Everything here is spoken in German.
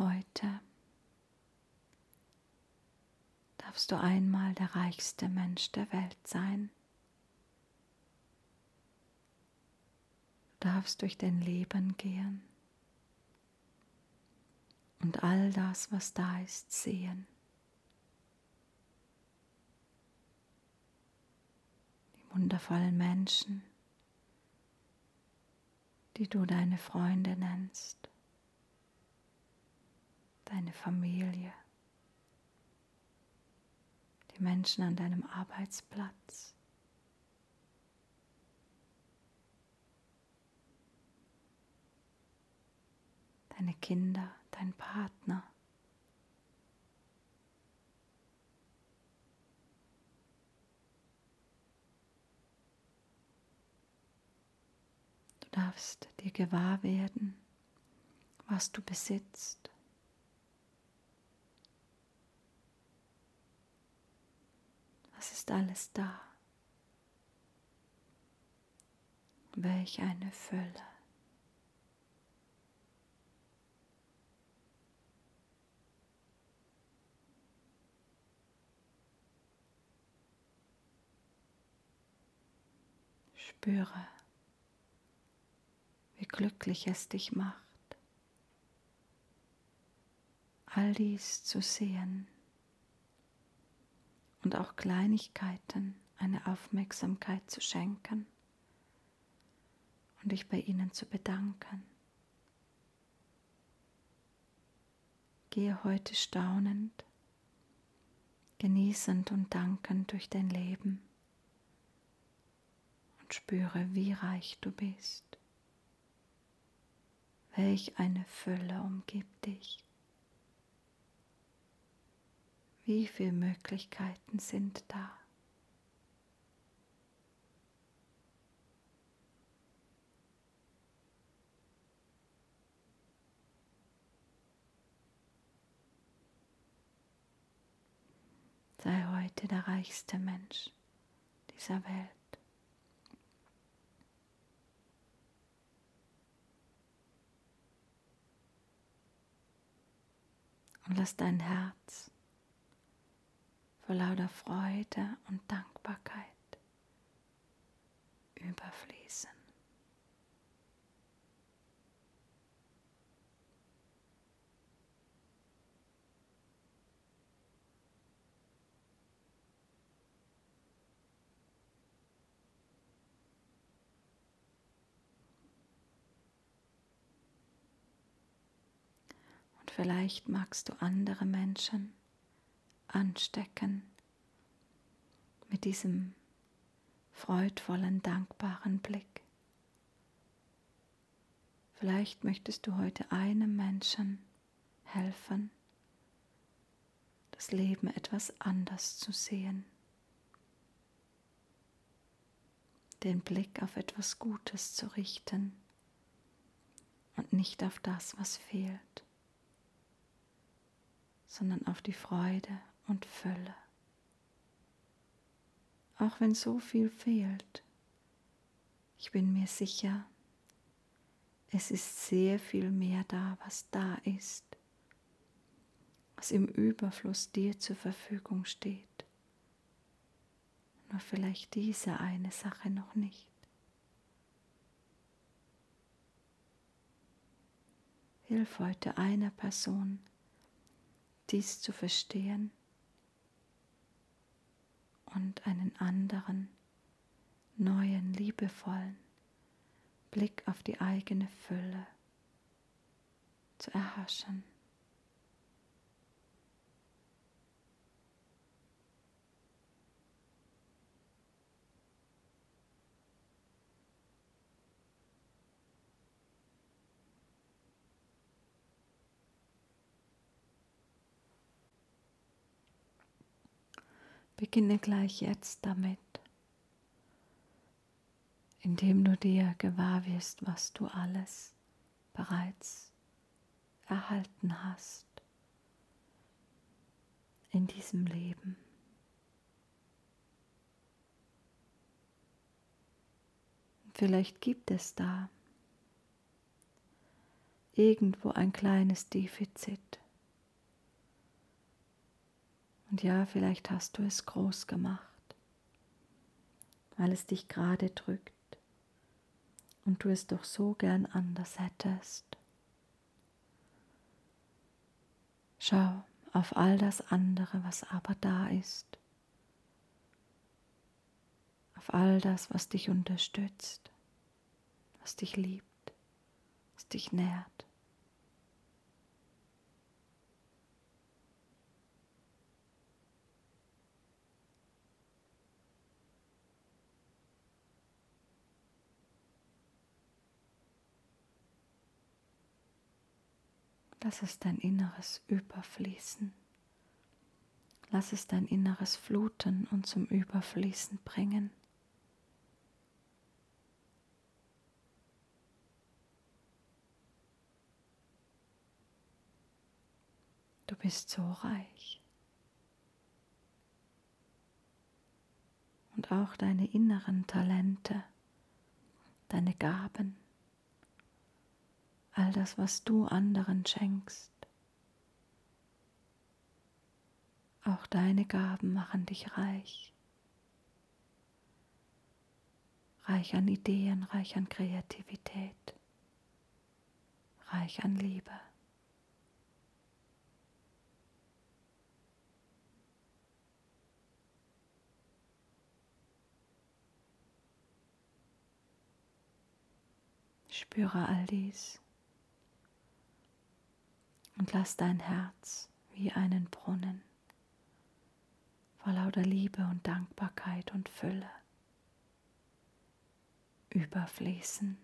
Heute darfst du einmal der reichste Mensch der Welt sein. Du darfst durch dein Leben gehen und all das, was da ist, sehen. Die wundervollen Menschen, die du deine Freunde nennst, deine Familie, die Menschen an deinem Arbeitsplatz. Deine Kinder, dein Partner. Du darfst dir gewahr werden, was du besitzt. Was ist alles da? Welch eine Fülle. Spüre, wie glücklich es dich macht, all dies zu sehen und auch Kleinigkeiten eine Aufmerksamkeit zu schenken und dich bei ihnen zu bedanken. Gehe heute staunend, genießend und dankend durch dein Leben und spüre, wie reich du bist. Welch eine Fülle umgibt dich. Wie viele Möglichkeiten sind da? Sei heute der reichste Mensch dieser Welt. Und lass dein Herz vor lauter Freude und Dankbarkeit überfließen. Und vielleicht magst du andere Menschen anstecken mit diesem freudvollen, dankbaren Blick. Vielleicht möchtest du heute einem Menschen helfen, das Leben etwas anders zu sehen, den Blick auf etwas Gutes zu richten und nicht auf das, was fehlt, sondern auf die Freude und Fülle. Auch wenn so viel fehlt, ich bin mir sicher, es ist sehr viel mehr da, was da ist, was im Überfluss dir zur Verfügung steht. Nur vielleicht diese eine Sache noch nicht. Hilf heute einer Person, dies zu verstehen und einen anderen, neuen, liebevollen Blick auf die eigene Fülle zu erhaschen. Beginne gleich jetzt damit, indem du dir gewahr wirst, was du alles bereits erhalten hast in diesem Leben. Vielleicht gibt es da irgendwo ein kleines Defizit. Und ja, vielleicht hast du es groß gemacht, weil es dich gerade drückt und du es doch so gern anders hättest. Schau auf all das andere, was aber da ist, auf all das, was dich unterstützt, was dich liebt, was dich nährt. Lass es dein Inneres überfließen. Lass es dein Inneres fluten und zum Überfließen bringen. Du bist so reich. Und auch deine inneren Talente, deine Gaben, all das, was du anderen schenkst. Auch deine Gaben machen dich reich. Reich an Ideen, reich an Kreativität, reich an Liebe. Spüre all dies und lass dein Herz wie einen Brunnen vor lauter Liebe und Dankbarkeit und Fülle überfließen.